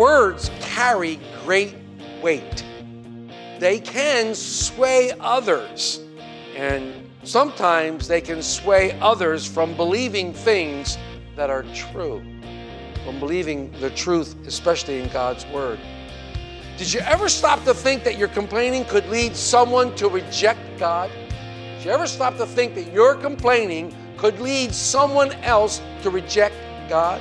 Words carry great weight. They can sway others, and sometimes they can sway others from believing things that are true, from believing the truth, especially in God's Word. Did you ever stop to think that your complaining could lead someone to reject God? Did you ever stop to think that your complaining could lead someone else to reject God?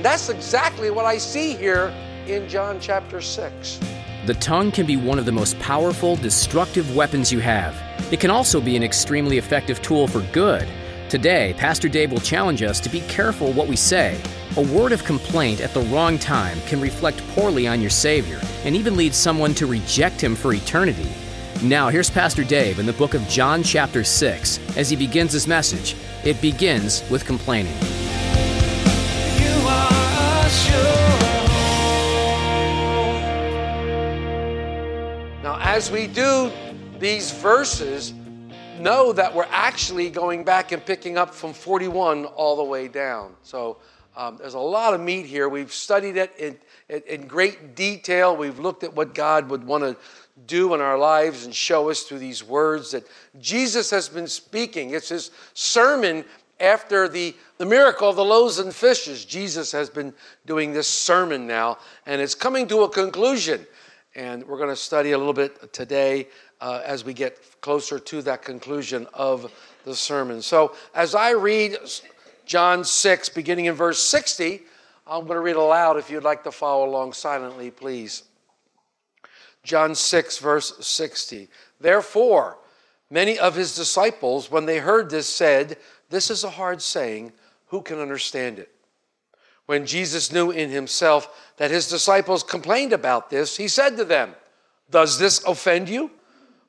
And that's exactly what I see here in John chapter 6. The tongue can be one of the most powerful, destructive weapons you have. It can also be an extremely effective tool for good. Today, Pastor Dave will challenge us to be careful what we say. A word of complaint at the wrong time can reflect poorly on your Savior and even lead someone to reject Him for eternity. Now, here's Pastor Dave in the book of John, chapter 6, as he begins his message. It begins with complaining. As we do these verses, know that we're actually going back and picking up from 41 all the way down. So um, there's a lot of meat here. We've studied it in, in, in great detail. We've looked at what God would want to do in our lives and show us through these words that Jesus has been speaking. It's his sermon after the, the miracle of the loaves and fishes. Jesus has been doing this sermon now, and it's coming to a conclusion. And we're going to study a little bit today uh, as we get closer to that conclusion of the sermon. So, as I read John 6, beginning in verse 60, I'm going to read aloud if you'd like to follow along silently, please. John 6, verse 60. Therefore, many of his disciples, when they heard this, said, This is a hard saying. Who can understand it? When Jesus knew in himself that his disciples complained about this, he said to them, Does this offend you?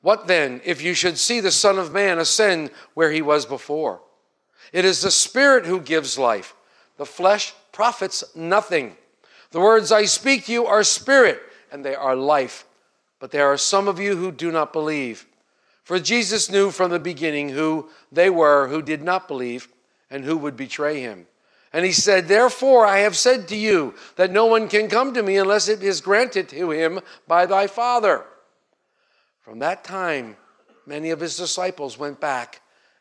What then if you should see the Son of Man ascend where he was before? It is the Spirit who gives life, the flesh profits nothing. The words I speak to you are spirit, and they are life. But there are some of you who do not believe. For Jesus knew from the beginning who they were who did not believe and who would betray him. And he said, Therefore I have said to you that no one can come to me unless it is granted to him by thy Father. From that time, many of his disciples went back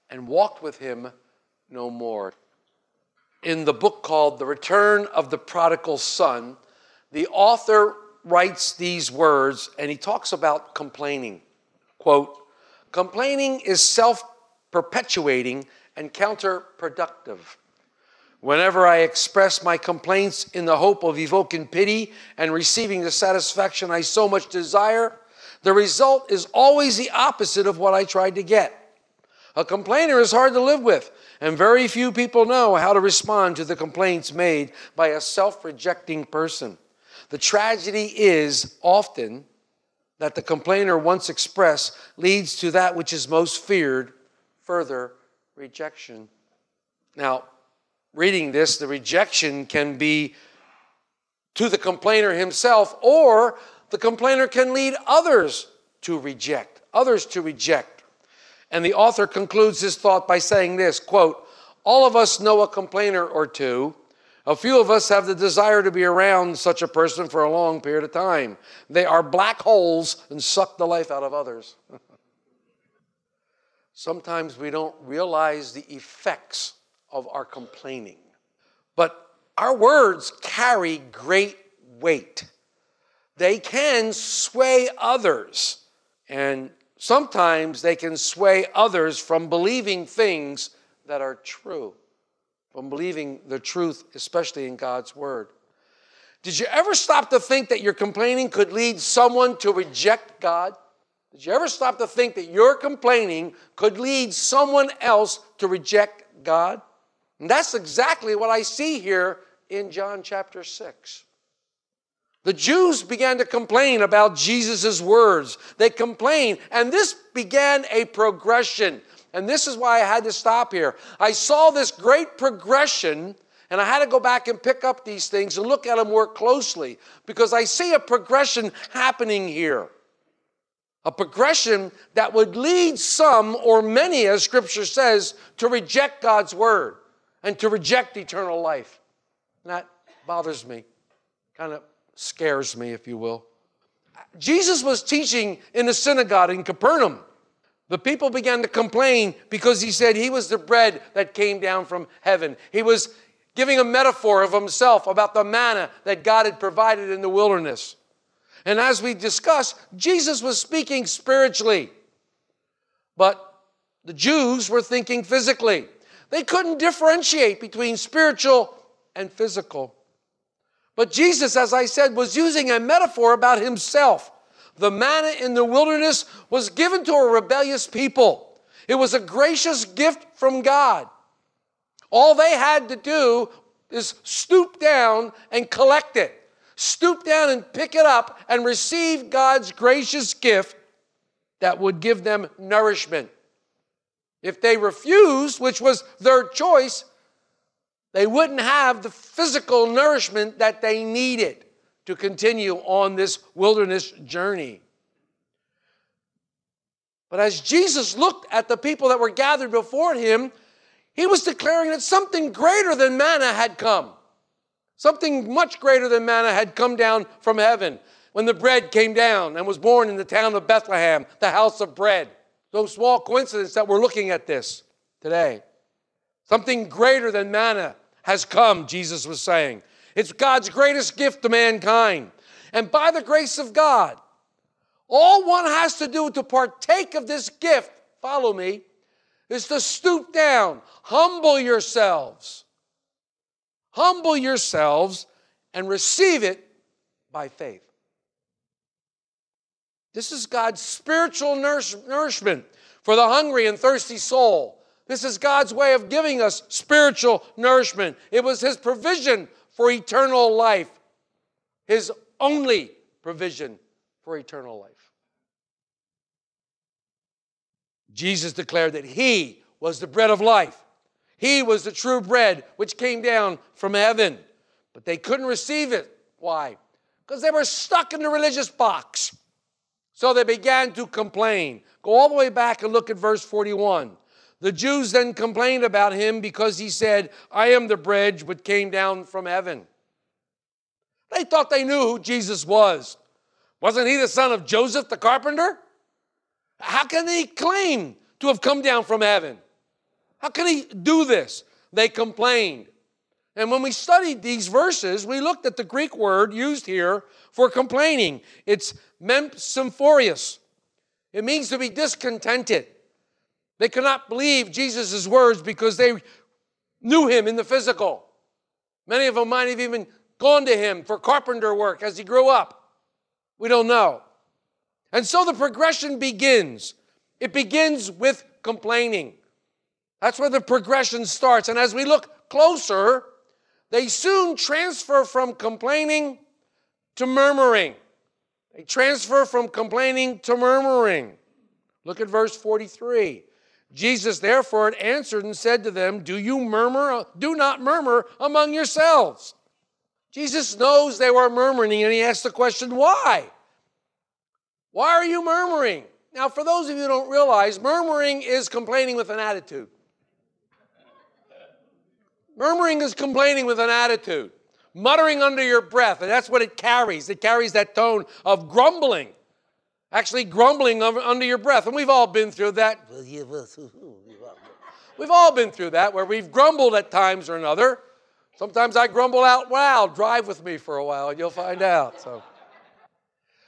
and walked with him no more. In the book called The Return of the Prodigal Son, the author writes these words and he talks about complaining. Quote, complaining is self perpetuating and counterproductive. Whenever I express my complaints in the hope of evoking pity and receiving the satisfaction I so much desire, the result is always the opposite of what I tried to get. A complainer is hard to live with, and very few people know how to respond to the complaints made by a self rejecting person. The tragedy is often that the complainer once expressed leads to that which is most feared further rejection. Now, reading this, the rejection can be to the complainer himself, or the complainer can lead others to reject, others to reject. And the author concludes his thought by saying this quote, All of us know a complainer or two. A few of us have the desire to be around such a person for a long period of time. They are black holes and suck the life out of others. Sometimes we don't realize the effects of our complaining. But our words carry great weight. They can sway others, and sometimes they can sway others from believing things that are true, from believing the truth, especially in God's Word. Did you ever stop to think that your complaining could lead someone to reject God? Did you ever stop to think that your complaining could lead someone else to reject God. And that's exactly what I see here in John chapter 6. The Jews began to complain about Jesus' words. They complained, and this began a progression. And this is why I had to stop here. I saw this great progression, and I had to go back and pick up these things and look at them more closely because I see a progression happening here. A progression that would lead some or many, as scripture says, to reject God's word and to reject eternal life. And that bothers me, kind of scares me, if you will. Jesus was teaching in the synagogue in Capernaum. The people began to complain because he said he was the bread that came down from heaven. He was giving a metaphor of himself about the manna that God had provided in the wilderness. And as we discussed, Jesus was speaking spiritually, but the Jews were thinking physically. They couldn't differentiate between spiritual and physical. But Jesus, as I said, was using a metaphor about himself. The manna in the wilderness was given to a rebellious people, it was a gracious gift from God. All they had to do is stoop down and collect it stoop down and pick it up and receive God's gracious gift that would give them nourishment. If they refused, which was their choice, they wouldn't have the physical nourishment that they needed to continue on this wilderness journey. But as Jesus looked at the people that were gathered before him, he was declaring that something greater than manna had come. Something much greater than manna had come down from heaven when the bread came down and was born in the town of Bethlehem, the house of bread. No small coincidence that we're looking at this today. Something greater than manna has come, Jesus was saying. It's God's greatest gift to mankind. And by the grace of God, all one has to do to partake of this gift, follow me, is to stoop down, humble yourselves Humble yourselves and receive it by faith. This is God's spiritual nourishment for the hungry and thirsty soul. This is God's way of giving us spiritual nourishment. It was His provision for eternal life, His only provision for eternal life. Jesus declared that He was the bread of life. He was the true bread which came down from heaven. But they couldn't receive it. Why? Because they were stuck in the religious box. So they began to complain. Go all the way back and look at verse 41. The Jews then complained about him because he said, I am the bread which came down from heaven. They thought they knew who Jesus was. Wasn't he the son of Joseph the carpenter? How can he claim to have come down from heaven? How can he do this? They complained. And when we studied these verses, we looked at the Greek word used here for complaining. It's memsymphorius. It means to be discontented. They could not believe Jesus' words because they knew him in the physical. Many of them might have even gone to him for carpenter work as he grew up. We don't know. And so the progression begins. It begins with complaining. That's where the progression starts. And as we look closer, they soon transfer from complaining to murmuring. They transfer from complaining to murmuring. Look at verse 43. Jesus therefore answered and said to them, Do you murmur? Do not murmur among yourselves. Jesus knows they were murmuring and he asked the question, Why? Why are you murmuring? Now, for those of you who don't realize, murmuring is complaining with an attitude. Murmuring is complaining with an attitude, muttering under your breath, and that's what it carries. It carries that tone of grumbling, actually grumbling under your breath. And we've all been through that. We've all been through that where we've grumbled at times or another. Sometimes I grumble out loud. Drive with me for a while and you'll find out. So.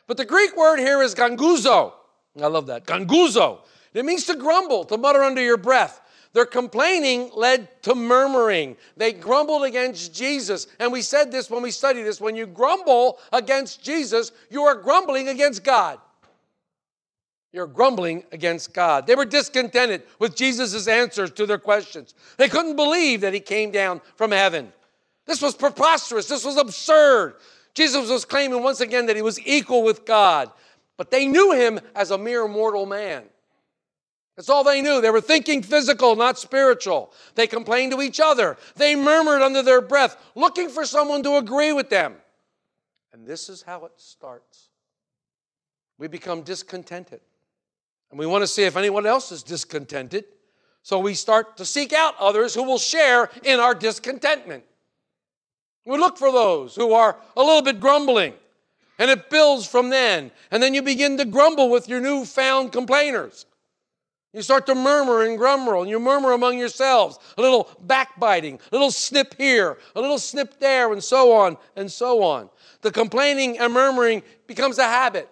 But the Greek word here is ganguzo. I love that. Ganguzo. It means to grumble, to mutter under your breath. Their complaining led to murmuring. They grumbled against Jesus. And we said this when we studied this when you grumble against Jesus, you are grumbling against God. You're grumbling against God. They were discontented with Jesus' answers to their questions. They couldn't believe that he came down from heaven. This was preposterous. This was absurd. Jesus was claiming once again that he was equal with God, but they knew him as a mere mortal man. That's all they knew. They were thinking physical, not spiritual. They complained to each other. They murmured under their breath, looking for someone to agree with them. And this is how it starts. We become discontented. And we want to see if anyone else is discontented. So we start to seek out others who will share in our discontentment. We look for those who are a little bit grumbling, and it builds from then. And then you begin to grumble with your newfound complainers. You start to murmur and grumble, and you murmur among yourselves, a little backbiting, a little snip here, a little snip there, and so on and so on. The complaining and murmuring becomes a habit.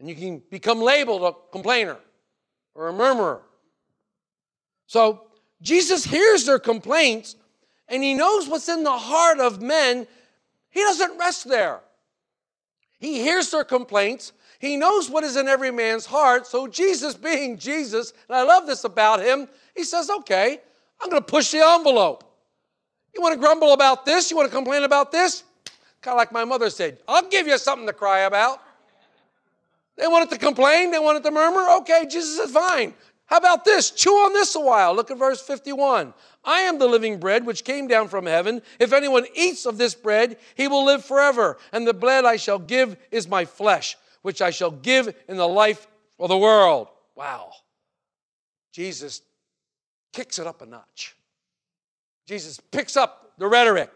And you can become labeled a complainer or a murmurer. So Jesus hears their complaints and he knows what's in the heart of men. He doesn't rest there. He hears their complaints. He knows what is in every man's heart. So, Jesus, being Jesus, and I love this about him, he says, Okay, I'm going to push the envelope. You want to grumble about this? You want to complain about this? Kind of like my mother said, I'll give you something to cry about. They wanted to complain, they wanted to murmur. Okay, Jesus is Fine. How about this? Chew on this a while. Look at verse 51. I am the living bread which came down from heaven. If anyone eats of this bread, he will live forever. And the bread I shall give is my flesh, which I shall give in the life of the world. Wow. Jesus kicks it up a notch. Jesus picks up the rhetoric.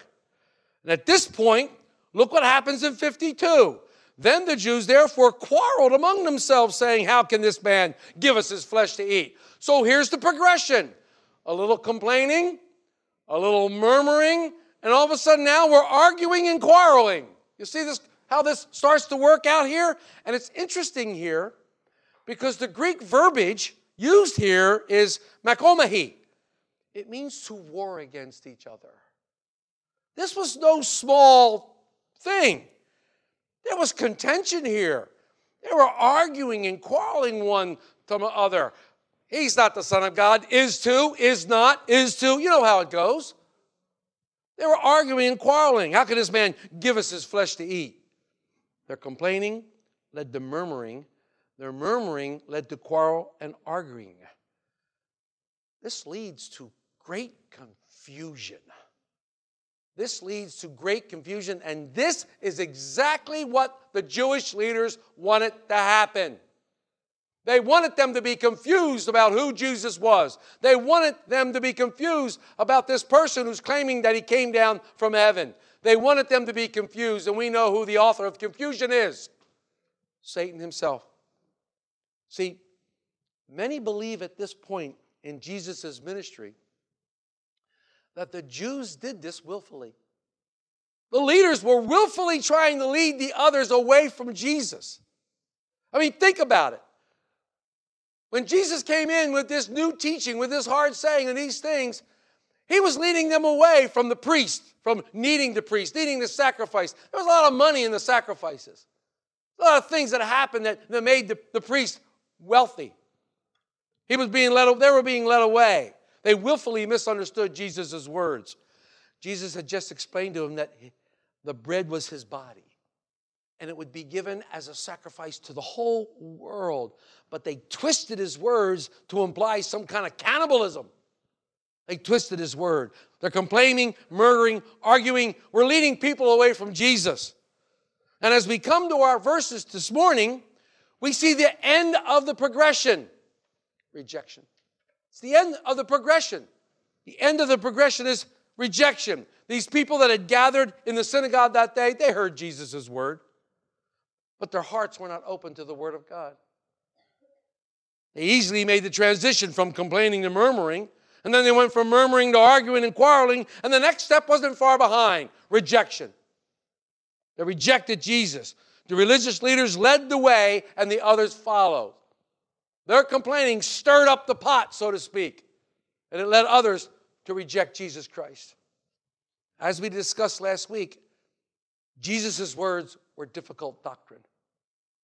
And at this point, look what happens in 52. Then the Jews therefore quarreled among themselves, saying, How can this man give us his flesh to eat? So here's the progression a little complaining, a little murmuring, and all of a sudden now we're arguing and quarreling. You see this how this starts to work out here? And it's interesting here because the Greek verbiage used here is makomahi. It means to war against each other. This was no small thing. There was contention here. They were arguing and quarreling one to the other. He's not the Son of God, is to, is not, is to. You know how it goes. They were arguing and quarreling. How can this man give us his flesh to eat? Their complaining led to murmuring. Their murmuring led to quarrel and arguing. This leads to great confusion. This leads to great confusion, and this is exactly what the Jewish leaders wanted to happen. They wanted them to be confused about who Jesus was. They wanted them to be confused about this person who's claiming that he came down from heaven. They wanted them to be confused, and we know who the author of confusion is Satan himself. See, many believe at this point in Jesus' ministry that the Jews did this willfully. The leaders were willfully trying to lead the others away from Jesus. I mean, think about it. When Jesus came in with this new teaching, with this hard saying and these things, he was leading them away from the priest, from needing the priest, needing the sacrifice. There was a lot of money in the sacrifices. A lot of things that happened that, that made the, the priest wealthy. He was being led, they were being led away. They willfully misunderstood Jesus' words. Jesus had just explained to them that the bread was his body and it would be given as a sacrifice to the whole world. But they twisted his words to imply some kind of cannibalism. They twisted his word. They're complaining, murdering, arguing. We're leading people away from Jesus. And as we come to our verses this morning, we see the end of the progression rejection. It's the end of the progression. The end of the progression is rejection. These people that had gathered in the synagogue that day, they heard Jesus' word, but their hearts were not open to the word of God. They easily made the transition from complaining to murmuring, and then they went from murmuring to arguing and quarreling, and the next step wasn't far behind rejection. They rejected Jesus. The religious leaders led the way, and the others followed. Their complaining stirred up the pot, so to speak, and it led others to reject Jesus Christ. As we discussed last week, Jesus' words were difficult doctrine.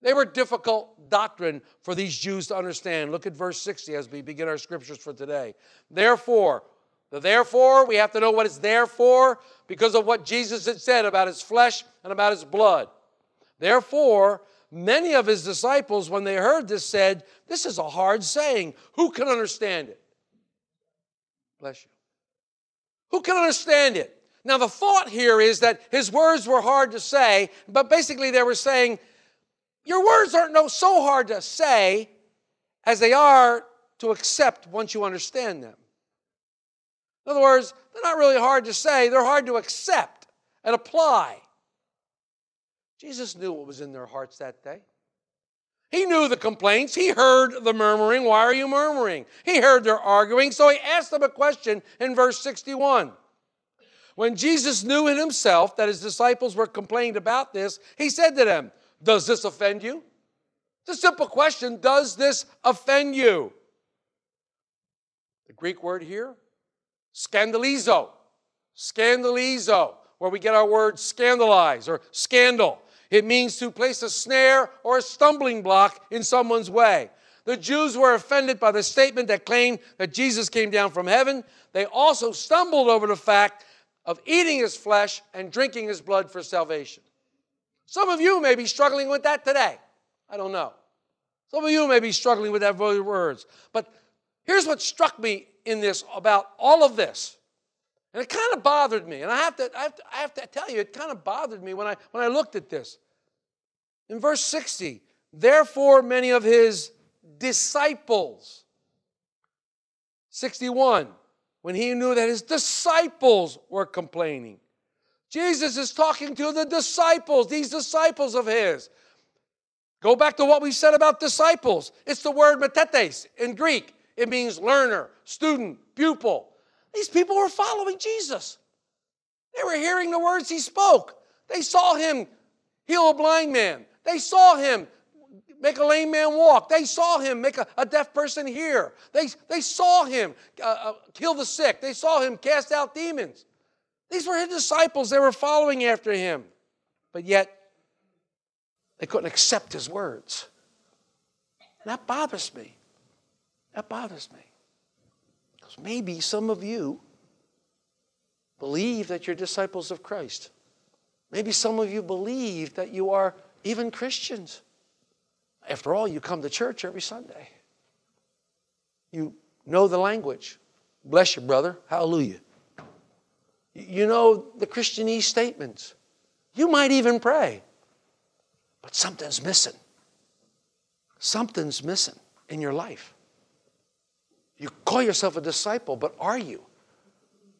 They were difficult doctrine for these Jews to understand. Look at verse 60 as we begin our scriptures for today. Therefore, the therefore, we have to know what it's there for because of what Jesus had said about his flesh and about his blood. Therefore, many of his disciples, when they heard this, said, This is a hard saying. Who can understand it? Bless you. Who can understand it? Now, the thought here is that his words were hard to say, but basically they were saying, Your words aren't no, so hard to say as they are to accept once you understand them. In other words, they're not really hard to say, they're hard to accept and apply. Jesus knew what was in their hearts that day. He knew the complaints. He heard the murmuring. Why are you murmuring? He heard their arguing. So he asked them a question in verse 61. When Jesus knew in himself that his disciples were complaining about this, he said to them, Does this offend you? A simple question Does this offend you? The Greek word here, scandalizo. Scandalizo, where we get our word scandalize or scandal. It means to place a snare or a stumbling block in someone's way. The Jews were offended by the statement that claimed that Jesus came down from heaven. They also stumbled over the fact of eating his flesh and drinking his blood for salvation. Some of you may be struggling with that today. I don't know. Some of you may be struggling with that very words. But here's what struck me in this about all of this. And it kind of bothered me. And I have, to, I, have to, I have to tell you, it kind of bothered me when I, when I looked at this. In verse 60, therefore many of his disciples. 61, when he knew that his disciples were complaining. Jesus is talking to the disciples, these disciples of his. Go back to what we said about disciples. It's the word mathetes in Greek. It means learner, student, pupil. These people were following Jesus. They were hearing the words he spoke. They saw him heal a blind man. They saw him make a lame man walk. They saw him make a, a deaf person hear. They, they saw him uh, uh, kill the sick. They saw him cast out demons. These were his disciples. They were following after him. But yet, they couldn't accept his words. And that bothers me. That bothers me. Because maybe some of you believe that you're disciples of Christ. Maybe some of you believe that you are even Christians. After all, you come to church every Sunday. You know the language. Bless you, brother. Hallelujah. You know the Christianese statements. You might even pray. But something's missing. Something's missing in your life. You call yourself a disciple, but are you?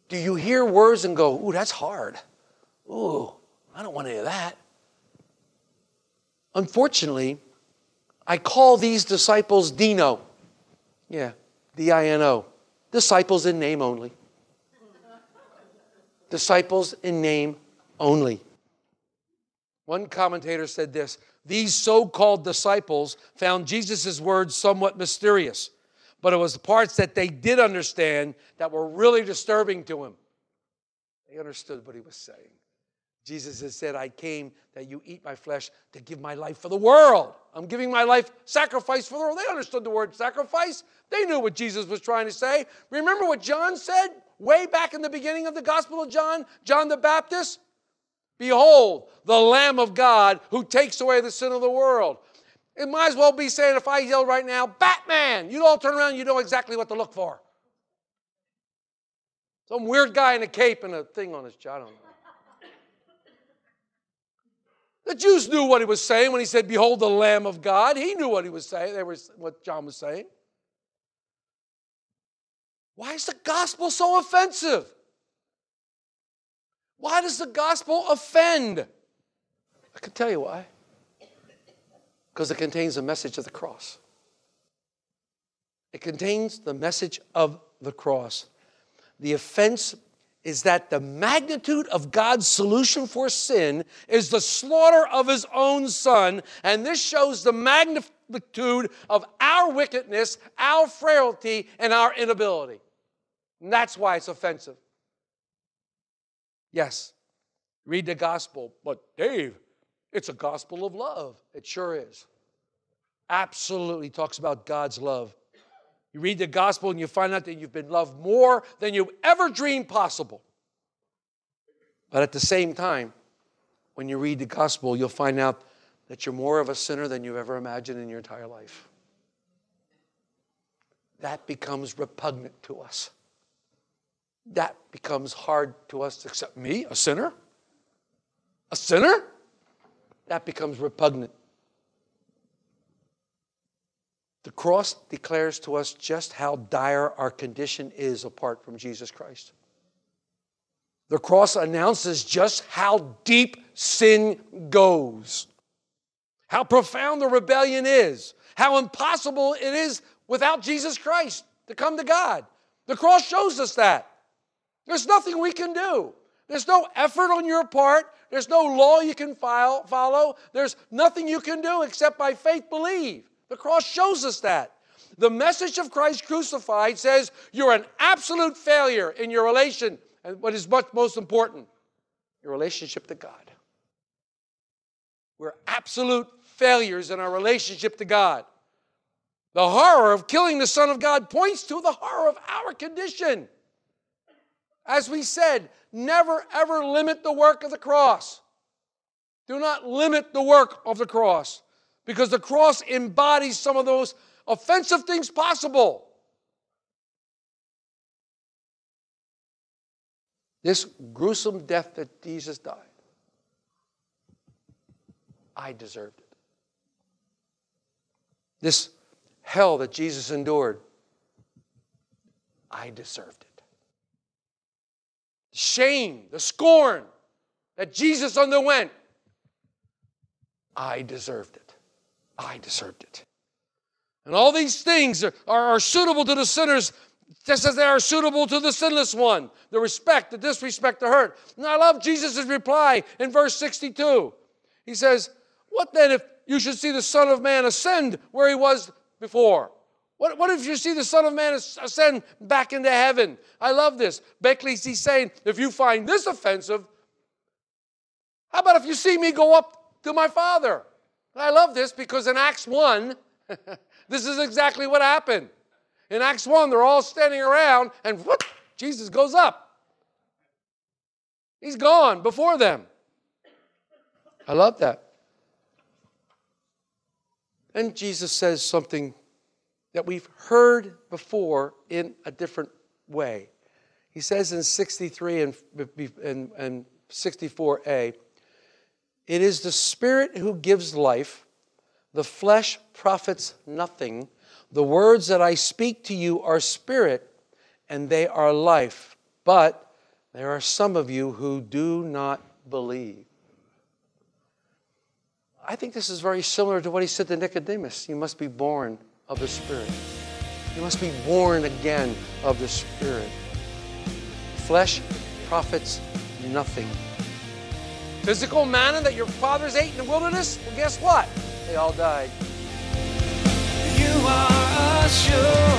Do you hear words and go, ooh, that's hard? Ooh, I don't want any of that. Unfortunately, I call these disciples Dino. Yeah, D I N O. Disciples in name only. Disciples in name only. One commentator said this These so called disciples found Jesus' words somewhat mysterious, but it was the parts that they did understand that were really disturbing to him. They understood what he was saying. Jesus has said, I came that you eat my flesh to give my life for the world. I'm giving my life sacrifice for the world. They understood the word sacrifice. They knew what Jesus was trying to say. Remember what John said way back in the beginning of the Gospel of John? John the Baptist? Behold, the Lamb of God who takes away the sin of the world. It might as well be saying, if I yell right now, Batman, you'd all turn around, you know exactly what to look for. Some weird guy in a cape and a thing on his chin. I don't know. The Jews knew what he was saying when he said, Behold the Lamb of God. He knew what he was saying, they were, what John was saying. Why is the gospel so offensive? Why does the gospel offend? I can tell you why. Because it contains the message of the cross. It contains the message of the cross. The offense is that the magnitude of God's solution for sin is the slaughter of his own son, and this shows the magnitude of our wickedness, our frailty, and our inability. And that's why it's offensive. Yes, read the gospel, but Dave, It's a gospel of love. It sure is. Absolutely talks about God's love. You read the gospel and you find out that you've been loved more than you ever dreamed possible. But at the same time, when you read the gospel, you'll find out that you're more of a sinner than you've ever imagined in your entire life. That becomes repugnant to us. That becomes hard to us to accept. Me, a sinner? A sinner? That becomes repugnant. The cross declares to us just how dire our condition is apart from Jesus Christ. The cross announces just how deep sin goes, how profound the rebellion is, how impossible it is without Jesus Christ to come to God. The cross shows us that. There's nothing we can do. There's no effort on your part. There's no law you can file, follow. There's nothing you can do except by faith believe. The cross shows us that. The message of Christ crucified says you're an absolute failure in your relation, and what is much most important, your relationship to God. We're absolute failures in our relationship to God. The horror of killing the Son of God points to the horror of our condition. As we said, never ever limit the work of the cross. Do not limit the work of the cross because the cross embodies some of those offensive things possible. This gruesome death that Jesus died, I deserved it. This hell that Jesus endured, I deserved it. Shame, the scorn that Jesus underwent, I deserved it. I deserved it. And all these things are, are, are suitable to the sinners just as they are suitable to the sinless one the respect, the disrespect, the hurt. And I love Jesus' reply in verse 62. He says, What then if you should see the Son of Man ascend where he was before? What, what if you see the Son of Man ascend back into heaven? I love this. Beckley, he's saying, if you find this offensive, how about if you see me go up to my Father? I love this because in Acts 1, this is exactly what happened. In Acts 1, they're all standing around, and whoop, Jesus goes up. He's gone before them. I love that. And Jesus says something that we've heard before in a different way. He says in 63 and, and, and 64a, it is the Spirit who gives life, the flesh profits nothing. The words that I speak to you are spirit and they are life. But there are some of you who do not believe. I think this is very similar to what he said to Nicodemus. You must be born of the Spirit. You must be born again of the Spirit. Flesh profits nothing. Physical manna that your fathers ate in the wilderness, well, guess what? They all died. You are a sure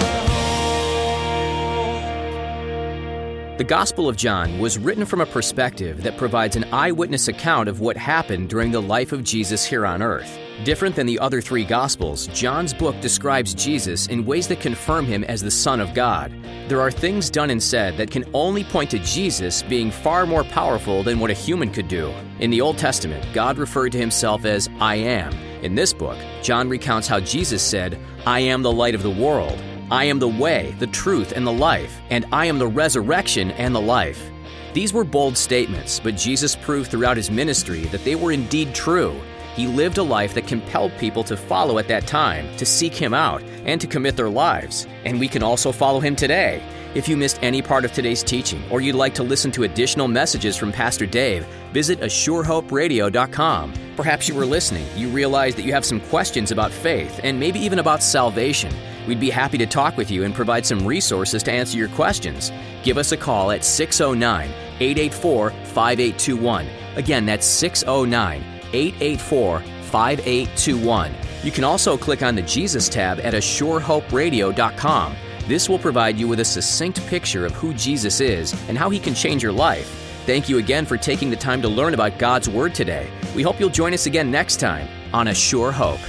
The Gospel of John was written from a perspective that provides an eyewitness account of what happened during the life of Jesus here on earth. Different than the other three Gospels, John's book describes Jesus in ways that confirm him as the Son of God. There are things done and said that can only point to Jesus being far more powerful than what a human could do. In the Old Testament, God referred to himself as I am. In this book, John recounts how Jesus said, I am the light of the world. I am the way, the truth, and the life, and I am the resurrection and the life. These were bold statements, but Jesus proved throughout his ministry that they were indeed true. He lived a life that compelled people to follow at that time, to seek him out, and to commit their lives. And we can also follow him today. If you missed any part of today's teaching, or you'd like to listen to additional messages from Pastor Dave, visit ASureHoperadio.com. Perhaps you were listening, you realized that you have some questions about faith, and maybe even about salvation. We'd be happy to talk with you and provide some resources to answer your questions. Give us a call at 609 884 5821. Again, that's 609 884 5821. You can also click on the Jesus tab at ASureHoperadio.com. This will provide you with a succinct picture of who Jesus is and how he can change your life. Thank you again for taking the time to learn about God's Word today. We hope you'll join us again next time on A Sure Hope.